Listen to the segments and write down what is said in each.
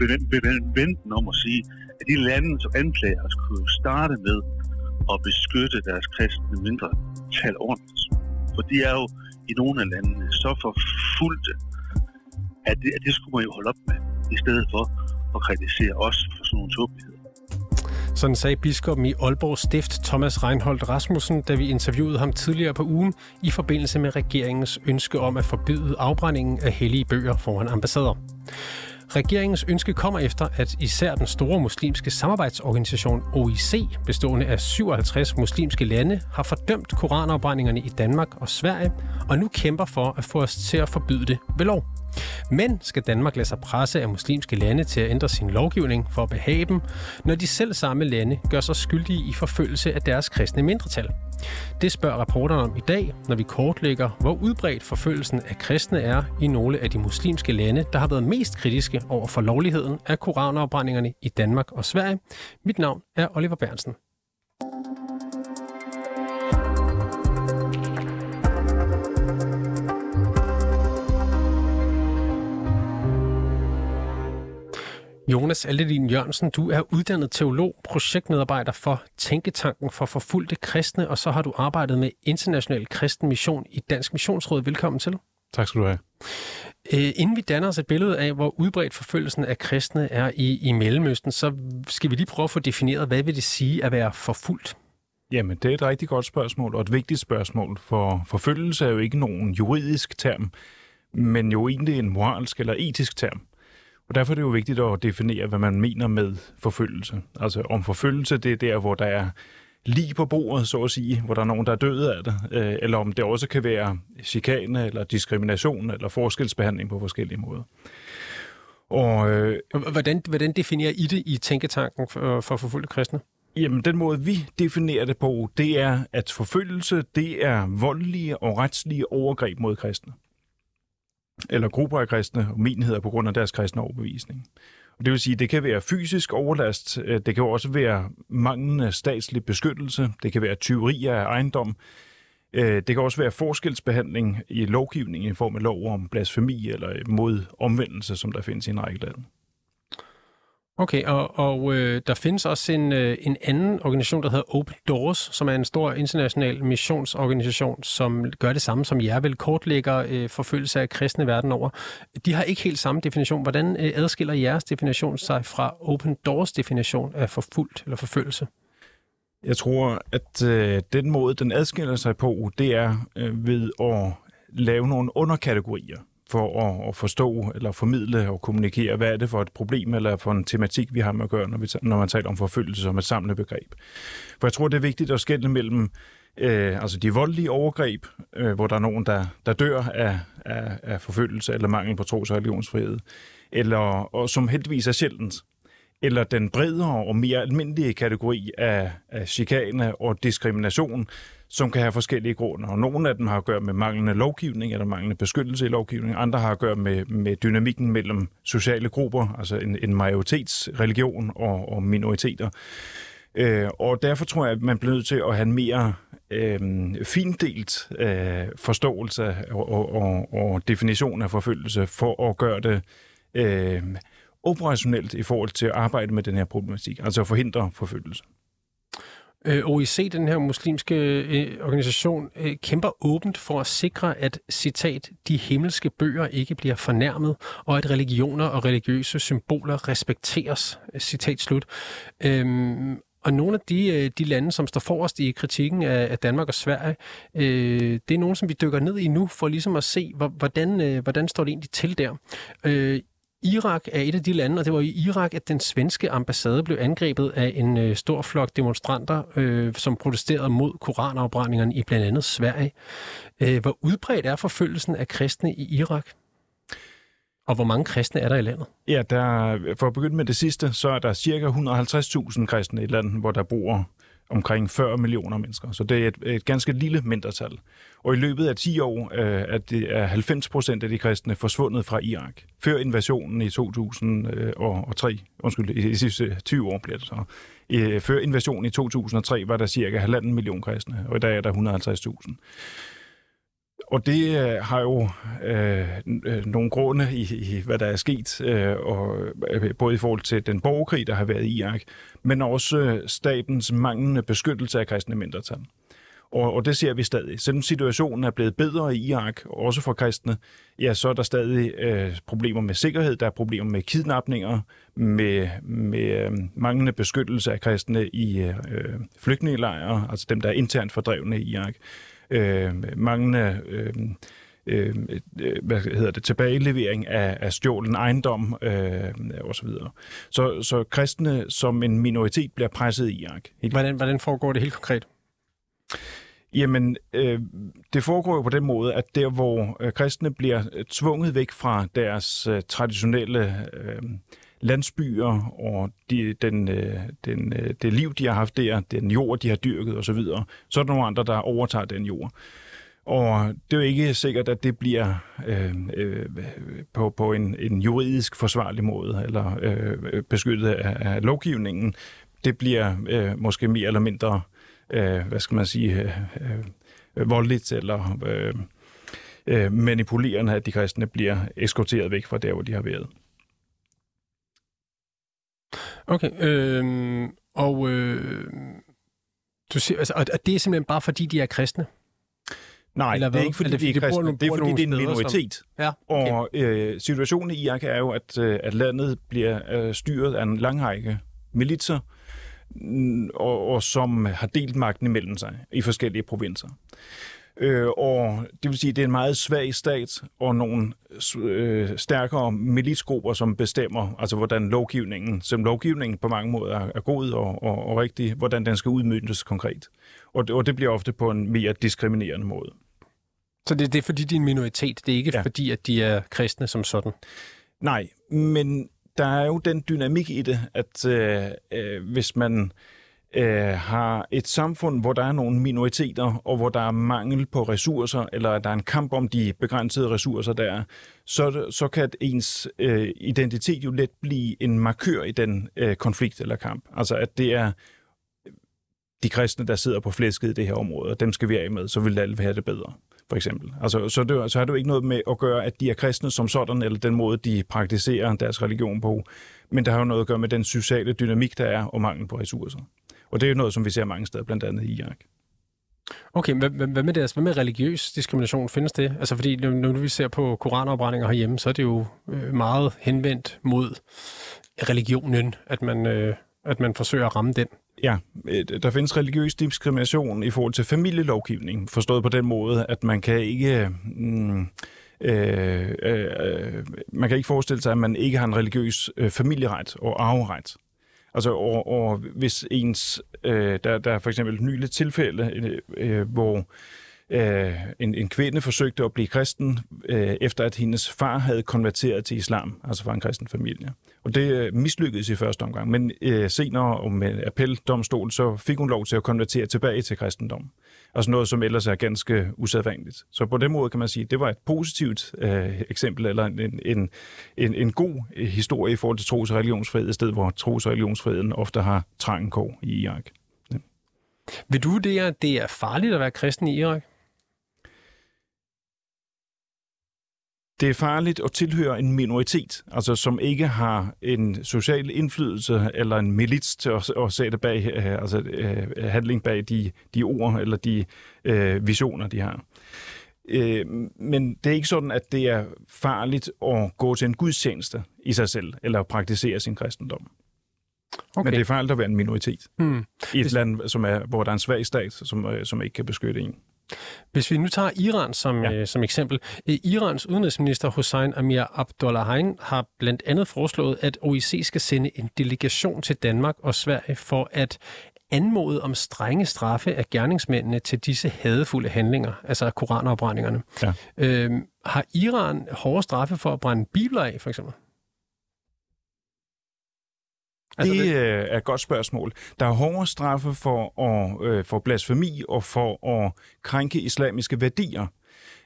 man vente om at sige, at de lande, som anklager os, kunne starte med at beskytte deres kristne mindretal ordentligt. For de er jo i nogle af landene så forfulgte, at det, at det skulle man jo holde op med, i stedet for at kritisere os for sådan nogle tåbeligheder. Sådan sagde biskoppen i Aalborg Stift Thomas Reinholdt Rasmussen, da vi interviewede ham tidligere på ugen i forbindelse med regeringens ønske om at forbyde afbrændingen af hellige bøger foran ambassader. Regeringens ønske kommer efter, at især den store muslimske samarbejdsorganisation OIC, bestående af 57 muslimske lande, har fordømt koranafbrændingerne i Danmark og Sverige, og nu kæmper for at få os til at forbyde det ved lov. Men skal Danmark lade sig presse af muslimske lande til at ændre sin lovgivning for at behage dem, når de selv samme lande gør sig skyldige i forfølgelse af deres kristne mindretal? Det spørger rapporterne om i dag, når vi kortlægger, hvor udbredt forfølgelsen af kristne er i nogle af de muslimske lande, der har været mest kritiske over for lovligheden af koranafbrændingerne i Danmark og Sverige. Mit navn er Oliver Bernsen. Jonas Aldelin Jørgensen, du er uddannet teolog, projektmedarbejder for Tænketanken for Forfulgte Kristne, og så har du arbejdet med International Kristen Mission i Dansk Missionsråd. Velkommen til. Tak skal du have. Øh, inden vi danner os et billede af, hvor udbredt forfølgelsen af kristne er i, i Mellemøsten, så skal vi lige prøve at få defineret, hvad vil det sige at være forfulgt? Jamen, det er et rigtig godt spørgsmål, og et vigtigt spørgsmål, for forfølgelse er jo ikke nogen juridisk term, men jo egentlig en moralsk eller etisk term. Og derfor er det jo vigtigt at definere, hvad man mener med forfølgelse. Altså om forfølgelse, det er der, hvor der er lige på bordet, så at sige, hvor der er nogen, der er døde af det, øh, eller om det også kan være chikane, eller diskrimination, eller forskelsbehandling på forskellige måder. Og, øh, hvordan, hvordan definerer I det i Tænketanken for, for forfølgte kristne? Jamen, den måde, vi definerer det på, det er, at forfølgelse, det er voldelige og retslige overgreb mod kristne eller grupper af kristne og menigheder på grund af deres kristne overbevisning. Og det vil sige, det kan være fysisk overlast, øh, det kan også være manglende statslig beskyttelse, det kan være tyveri af ejendom, øh, det kan også være forskelsbehandling i lovgivning i form af lov om blasfemi eller mod omvendelse, som der findes i en række lande. Okay, og, og øh, der findes også en, øh, en anden organisation, der hedder Open Doors, som er en stor international missionsorganisation, som gør det samme som jer, vel kortlægger øh, forfølgelse af kristne verden over. De har ikke helt samme definition. Hvordan øh, adskiller jeres definition sig fra Open Doors definition af forfulgt eller forfølgelse? Jeg tror, at øh, den måde, den adskiller sig på, det er øh, ved at lave nogle underkategorier for at, at forstå eller formidle og kommunikere, hvad er det for et problem eller for en tematik, vi har med at gøre, når, vi, når man taler om forfølgelse som et samlet begreb. For jeg tror, det er vigtigt at skille mellem øh, altså de voldelige overgreb, øh, hvor der er nogen, der, der dør af, af, af forfølgelse eller mangel på tros- og religionsfrihed, eller, og som heldigvis er sjældent, eller den bredere og mere almindelige kategori af, af chikane og diskrimination, som kan have forskellige grunde. Og nogle af dem har at gøre med manglende lovgivning eller manglende beskyttelse i lovgivning. Andre har at gøre med, med dynamikken mellem sociale grupper, altså en, en majoritetsreligion og, og minoriteter. Øh, og derfor tror jeg, at man bliver nødt til at have en mere øh, findelt øh, forståelse og, og, og, og definition af forfølgelse for at gøre det øh, operationelt i forhold til at arbejde med den her problematik, altså at forhindre forfølgelse. Øh, OIC, den her muslimske øh, organisation, øh, kæmper åbent for at sikre, at, citat, de himmelske bøger ikke bliver fornærmet, og at religioner og religiøse symboler respekteres, øh, citat slut. Øhm, og nogle af de, øh, de lande, som står forrest i kritikken af, Danmark og Sverige, øh, det er nogle, som vi dykker ned i nu, for ligesom at se, hvordan, øh, hvordan står det egentlig til der. Øh, Irak er et af de lande, og det var i Irak, at den svenske ambassade blev angrebet af en øh, stor flok demonstranter, øh, som protesterede mod koranafbrændingerne i blandt andet Sverige. Øh, hvor udbredt er forfølgelsen af kristne i Irak? Og hvor mange kristne er der i landet? Ja, der, for at begynde med det sidste, så er der cirka 150.000 kristne i landet, hvor der bor omkring 40 millioner mennesker. Så det er et, et ganske lille mindretal. Og i løbet af 10 år øh, det, er 90 procent af de kristne forsvundet fra Irak. Før invasionen i 2003, øh, undskyld, i de sidste 20 år bliver det så. Øh, før invasionen i 2003 var der cirka halvanden million kristne, og i dag er der 150.000. og det øh, har jo øh, øh, nogle grunde i, i, hvad der er sket, øh, og, øh, både i forhold til den borgerkrig, der har været i Irak, men også øh, statens manglende beskyttelse af kristne mindretal. Og, og det ser vi stadig. Selvom situationen er blevet bedre i Irak, også for kristne, ja, så er der stadig øh, problemer med sikkerhed, der er problemer med kidnapninger, med, med øh, manglende beskyttelse af kristne i øh, flygtningelejre, altså dem, der er internt fordrevne i Irak. Øh, manglende... Øh, øh, øh hvad hedder det, tilbagelevering af, af stjålen ejendom øh, og så videre. Så, så kristne som en minoritet bliver presset i Irak. Hvordan, hvordan foregår det helt konkret? Jamen, øh, det foregår jo på den måde, at der, hvor øh, kristne bliver øh, tvunget væk fra deres øh, traditionelle øh, landsbyer og de, den, øh, den, øh, det liv, de har haft der, den jord, de har dyrket osv., så, så er der nogle andre, der overtager den jord. Og det er jo ikke sikkert, at det bliver øh, øh, på, på en, en juridisk forsvarlig måde, eller øh, beskyttet af, af lovgivningen. Det bliver øh, måske mere eller mindre øh, hvad skal man sige, øh, øh, voldeligt eller øh, øh, manipulerende, at de kristne bliver eskorteret væk fra der, hvor de har været. Okay, øh, og øh, du siger, altså, og det er simpelthen bare fordi, de er kristne? Nej, Eller det er ikke fordi, det, de er kristne. Det er fordi, det er en minoritet. Som... Ja, okay. Og øh, situationen i Irak er jo, at, øh, at landet bliver øh, styret af en lang række militser, og, og som har delt magten imellem sig i forskellige provinser. Øh, og det vil sige, at det er en meget svag stat og nogle øh, stærkere militsgrupper, som bestemmer, altså hvordan lovgivningen, som lovgivningen på mange måder er, er god og, og, og rigtig, hvordan den skal udmyndes konkret. Og, og det bliver ofte på en mere diskriminerende måde. Så det, det er fordi, de er en minoritet, det er ikke ja. fordi, at de er kristne som sådan? Nej, men der er jo den dynamik i det, at øh, øh, hvis man øh, har et samfund, hvor der er nogle minoriteter, og hvor der er mangel på ressourcer, eller der er en kamp om de begrænsede ressourcer, der er, så, så kan ens øh, identitet jo let blive en markør i den øh, konflikt eller kamp. Altså at det er øh, de kristne, der sidder på flæsket i det her område, og dem skal vi af med, så vil alle have det bedre for eksempel. Altså, så, det, så har du ikke noget med at gøre, at de er kristne som sådan, eller den måde, de praktiserer deres religion på, men det har jo noget at gøre med den sociale dynamik, der er, og mangel på ressourcer. Og det er jo noget, som vi ser mange steder, blandt andet i Irak. Okay, hvad, hvad, med det? Hvad med religiøs diskrimination? Findes det? Altså fordi når, når vi ser på koranopbrændinger herhjemme, så er det jo øh, meget henvendt mod religionen, at man, øh, at man forsøger at ramme den. Ja, øh, der findes religiøs diskrimination i forhold til familielovgivning, forstået på den måde, at man kan ikke... Mm, Øh, øh, man kan ikke forestille sig, at man ikke har en religiøs øh, familieret og arveret. Altså, og, og hvis ens, øh, der, der er for eksempel et nyligt tilfælde, øh, øh hvor øh, en, en kvinde forsøgte at blive kristen, øh, efter at hendes far havde konverteret til islam, altså fra en kristen familie. Og det øh, mislykkedes i første omgang, men øh, senere og med appeldomstol, så fik hun lov til at konvertere tilbage til kristendom. Altså noget, som ellers er ganske usædvanligt. Så på den måde kan man sige, at det var et positivt øh, eksempel, eller en, en, en, en god øh, historie i forhold til tros- og religionsfrihed, et sted, hvor tros- og religionsfriheden ofte har trangen kår i Irak. Ja. Vil du vurdere, at det er farligt at være kristen i Irak? Det er farligt at tilhøre en minoritet, altså som ikke har en social indflydelse eller en milits til at, at sætte bag, øh, altså øh, handling bag de, de ord eller de øh, visioner, de har. Øh, men det er ikke sådan, at det er farligt at gå til en gudstjeneste i sig selv, eller at praktisere sin kristendom. Okay. Men det er farligt at være en minoritet hmm. i et det... land, som er, hvor der er en svag stat, som, øh, som ikke kan beskytte en. Hvis vi nu tager Iran som, ja. øh, som eksempel. Øh, Irans udenrigsminister Hussein Amir Abdullahian har blandt andet foreslået, at OIC skal sende en delegation til Danmark og Sverige for at anmode om strenge straffe af gerningsmændene til disse hadefulde handlinger, altså koranopbrændingerne. Ja. Øh, har Iran hårde straffe for at brænde bibler af, for eksempel? Altså det, det er et godt spørgsmål. Der er hårde straffe for, at, øh, for blasfemi og for at krænke islamiske værdier.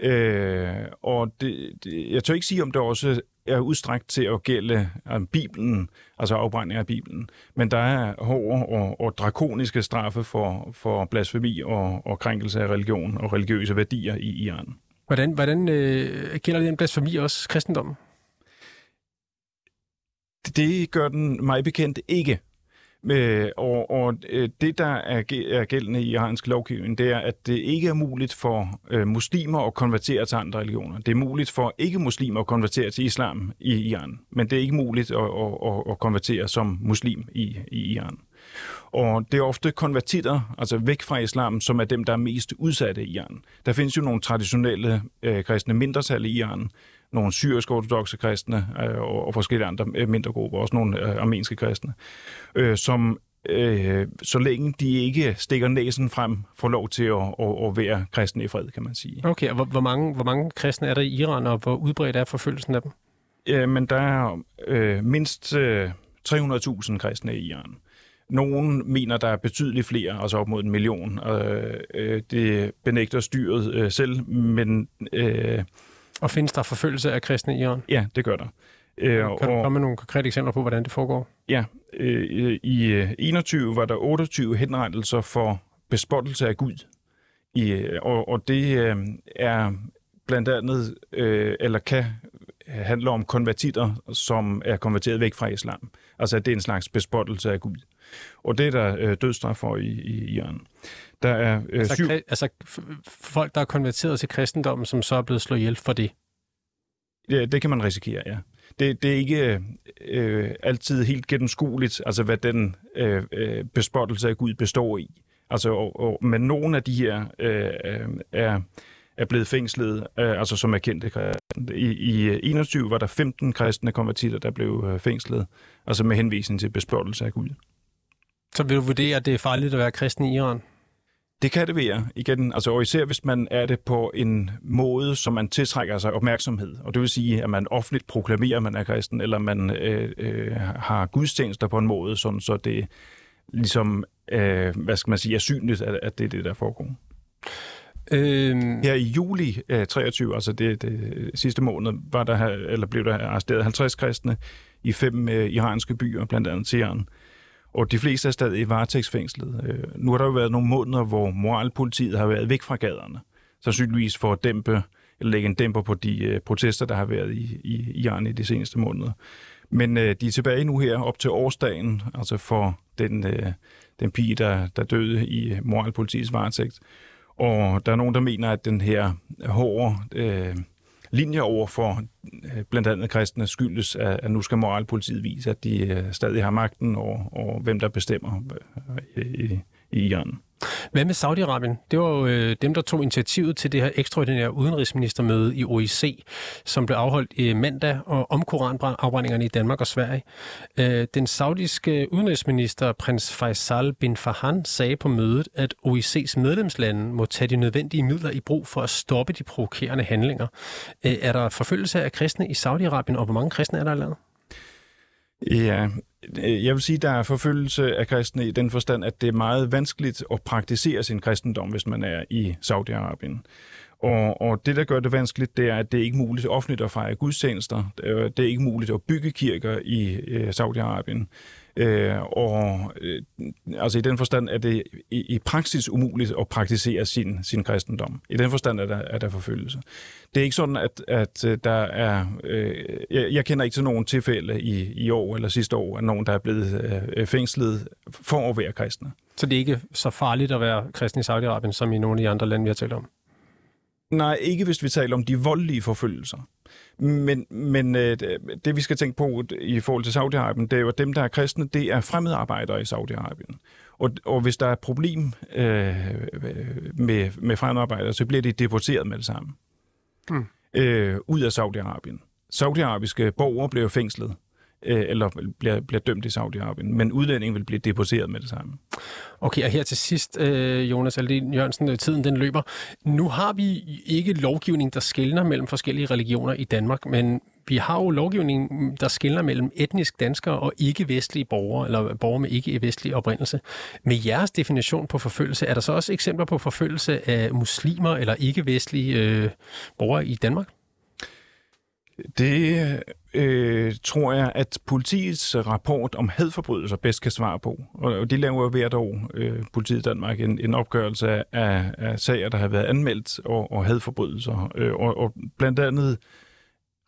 Øh, og det, det, jeg tør ikke sige, om det også er udstrækt til at gælde um, Bibelen, altså afbrænding af Bibelen. Men der er hårde og, og drakoniske straffe for, for blasfemi og, og krænkelse af religion og religiøse værdier i Iran. Hvordan, hvordan øh, gælder den blasfemi også kristendommen? Det gør den mig bekendt ikke. Øh, og, og øh, det, der er, er gældende i iransk lovgivning, det er, at det ikke er muligt for øh, muslimer at konvertere til andre religioner. Det er muligt for ikke-muslimer at konvertere til islam i Iran, men det er ikke muligt at, at, at konvertere som muslim i, i Iran. Og det er ofte konvertitter, altså væk fra islam, som er dem, der er mest udsatte i Iran. Der findes jo nogle traditionelle øh, kristne mindretal i Iran, nogle syriske ortodoxe kristne øh, og, og forskellige andre øh, mindre grupper, også nogle øh, armenske kristne, øh, som øh, så længe de ikke stikker næsen frem, får lov til at, at, at være kristne i fred, kan man sige. Okay, og hvor, hvor, mange, hvor mange kristne er der i Iran, og hvor udbredt er forfølgelsen af dem? Ja, men der er øh, mindst øh, 300.000 kristne i Iran. Nogen mener, der er betydeligt flere, altså op mod en million. Øh, øh, det benægter styret øh, selv, men... Øh, og findes der forfølgelse af kristne i Iran? Ja, det gør der. Øh, kan du komme med nogle konkrete eksempler på, hvordan det foregår? Ja, øh, i 21 øh, var der 28 henrettelser for bespottelse af Gud. I, øh, og, og det øh, er blandt andet, øh, eller kan handle om konvertitter, som er konverteret væk fra islam. Altså, det er en slags bespottelse af Gud. Og det er der øh, dødsstraf for i, i Iran. Der er øh, altså, syv... altså folk, der er konverteret til kristendommen, som så er blevet slået ihjel for det? Ja, det kan man risikere, ja. Det, det er ikke øh, altid helt gennemskueligt, altså hvad den øh, øh, bespottelse af Gud består i. Altså, og, og, men nogle af de her øh, er, er blevet fængslet, øh, altså som er kendte I, I 21 var der 15 kristne konvertitter, der blev øh, fængslet, altså med henvisning til bespottelse af Gud. Så vil du vurdere, at det er farligt at være kristen i Iran? Det kan det være, igen, altså, og især hvis man er det på en måde, som man tiltrækker sig opmærksomhed. Og det vil sige, at man offentligt proklamerer, at man er kristen, eller man øh, øh, har gudstjenester på en måde, sådan, så det ligesom, øh, hvad skal man sige, er synligt, at, at det er det, der foregår. Øhm... Her i juli øh, 23, altså det, det sidste måned, var der, eller blev der arresteret 50 kristne i fem øh, iranske byer, blandt andet Teheran. Og de fleste er stadig varetægtsfængslet. Øh, nu har der jo været nogle måneder, hvor moralpolitiet har været væk fra gaderne. Sandsynligvis for at dæmpe, eller lægge en dæmper på de øh, protester, der har været i, i Iran i de seneste måneder. Men øh, de er tilbage nu her op til årsdagen, altså for den, øh, den pige, der, der døde i moralpolitiets varetægt. Og der er nogen, der mener, at den her hårde øh, linje over for øh, blandt andet kristne skyldes, at, at nu skal moralpolitiet vise, at de øh, stadig har magten over, over hvem der bestemmer øh, i, i Iran. Hvad med Saudi-Arabien? Det var jo øh, dem, der tog initiativet til det her ekstraordinære udenrigsministermøde i OIC, som blev afholdt i mandag og om koranafbrændingerne i Danmark og Sverige. Øh, den saudiske udenrigsminister, prins Faisal bin Farhan, sagde på mødet, at OIC's medlemslande må tage de nødvendige midler i brug for at stoppe de provokerende handlinger. Øh, er der forfølgelse af kristne i Saudi-Arabien, og hvor mange kristne er der i landet? Ja, øh, jeg vil sige, der er forfølgelse af kristne i den forstand, at det er meget vanskeligt at praktisere sin kristendom, hvis man er i Saudi-Arabien. Og, og det, der gør det vanskeligt, det er, at det er ikke muligt offentligt at fejre gudstjenester. Øh, det er ikke muligt at bygge kirker i øh, Saudi-Arabien. Øh, og øh, altså i den forstand er det i, i praksis umuligt at praktisere sin, sin kristendom. I den forstand er der, er der forfølgelse. Det er ikke sådan, at, at øh, der er... Øh, jeg, jeg kender ikke til nogen tilfælde i, i år eller sidste år, at nogen, der er blevet øh, fængslet for at være kristne. Så det er ikke så farligt at være kristen i Saudi-Arabien, som i nogle af de andre lande, vi har talt om? Nej, ikke hvis vi taler om de voldelige forfølgelser. Men, men øh, det, vi skal tænke på i forhold til Saudi-Arabien, det er jo, at dem, der er kristne, det er fremmedarbejdere i Saudi-Arabien. Og, og hvis der er et problem øh, med, med fremmedarbejdere, så bliver de deporteret med det samme. Hmm. Øh, ud af Saudi-Arabien. Saudi-arabiske borgere bliver fængslet øh, eller bliver, bliver dømt i Saudi-Arabien, men udlændingen vil blive deporteret med det samme. Okay, og her til sidst, øh, Jonas Aldin Jørgensen, øh, tiden den løber. Nu har vi ikke lovgivning, der skældner mellem forskellige religioner i Danmark, men vi har jo lovgivning, der skiller mellem etnisk danskere og ikke-vestlige borgere, eller borgere med ikke-vestlig oprindelse. Med jeres definition på forfølgelse, er der så også eksempler på forfølgelse af muslimer eller ikke-vestlige øh, borgere i Danmark? Det øh, tror jeg, at politiets rapport om hadforbrydelser bedst kan svare på. Og de laver hvert år, øh, politiet i Danmark, en, en opgørelse af, af sager, der har været anmeldt og, og hadforbrydelser. Øh, og, og blandt andet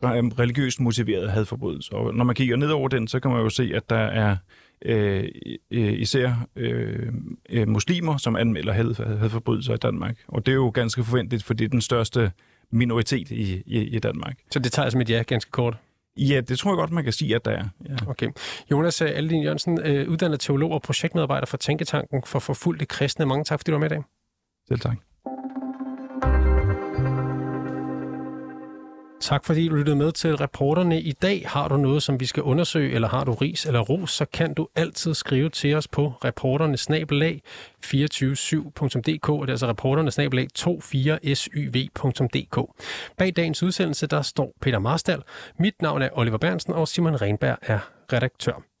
øh, religiøst motiverede hadforbrydelser. Og når man kigger ned over den, så kan man jo se, at der er øh, især øh, øh, muslimer, som anmelder had, hadforbrydelser i Danmark. Og det er jo ganske forventeligt, fordi den største minoritet i, i, i Danmark. Så det tager som et ja ganske kort? Ja, det tror jeg godt, man kan sige, at der er. Ja. Okay. Jonas Aldin Jørgensen, øh, uddannet teolog og projektmedarbejder for Tænketanken for Forfulgte Kristne. Mange tak, fordi du var med i dag. Selv tak. Tak fordi du lyttede med til reporterne i dag. Har du noget, som vi skal undersøge, eller har du ris eller ros, så kan du altid skrive til os på reporternesnabelag 247.dk, og det er altså reporternesnabelag 24syv.dk. Bag dagens udsendelse, der står Peter Marstal. Mit navn er Oliver Bernsen, og Simon Renberg er redaktør.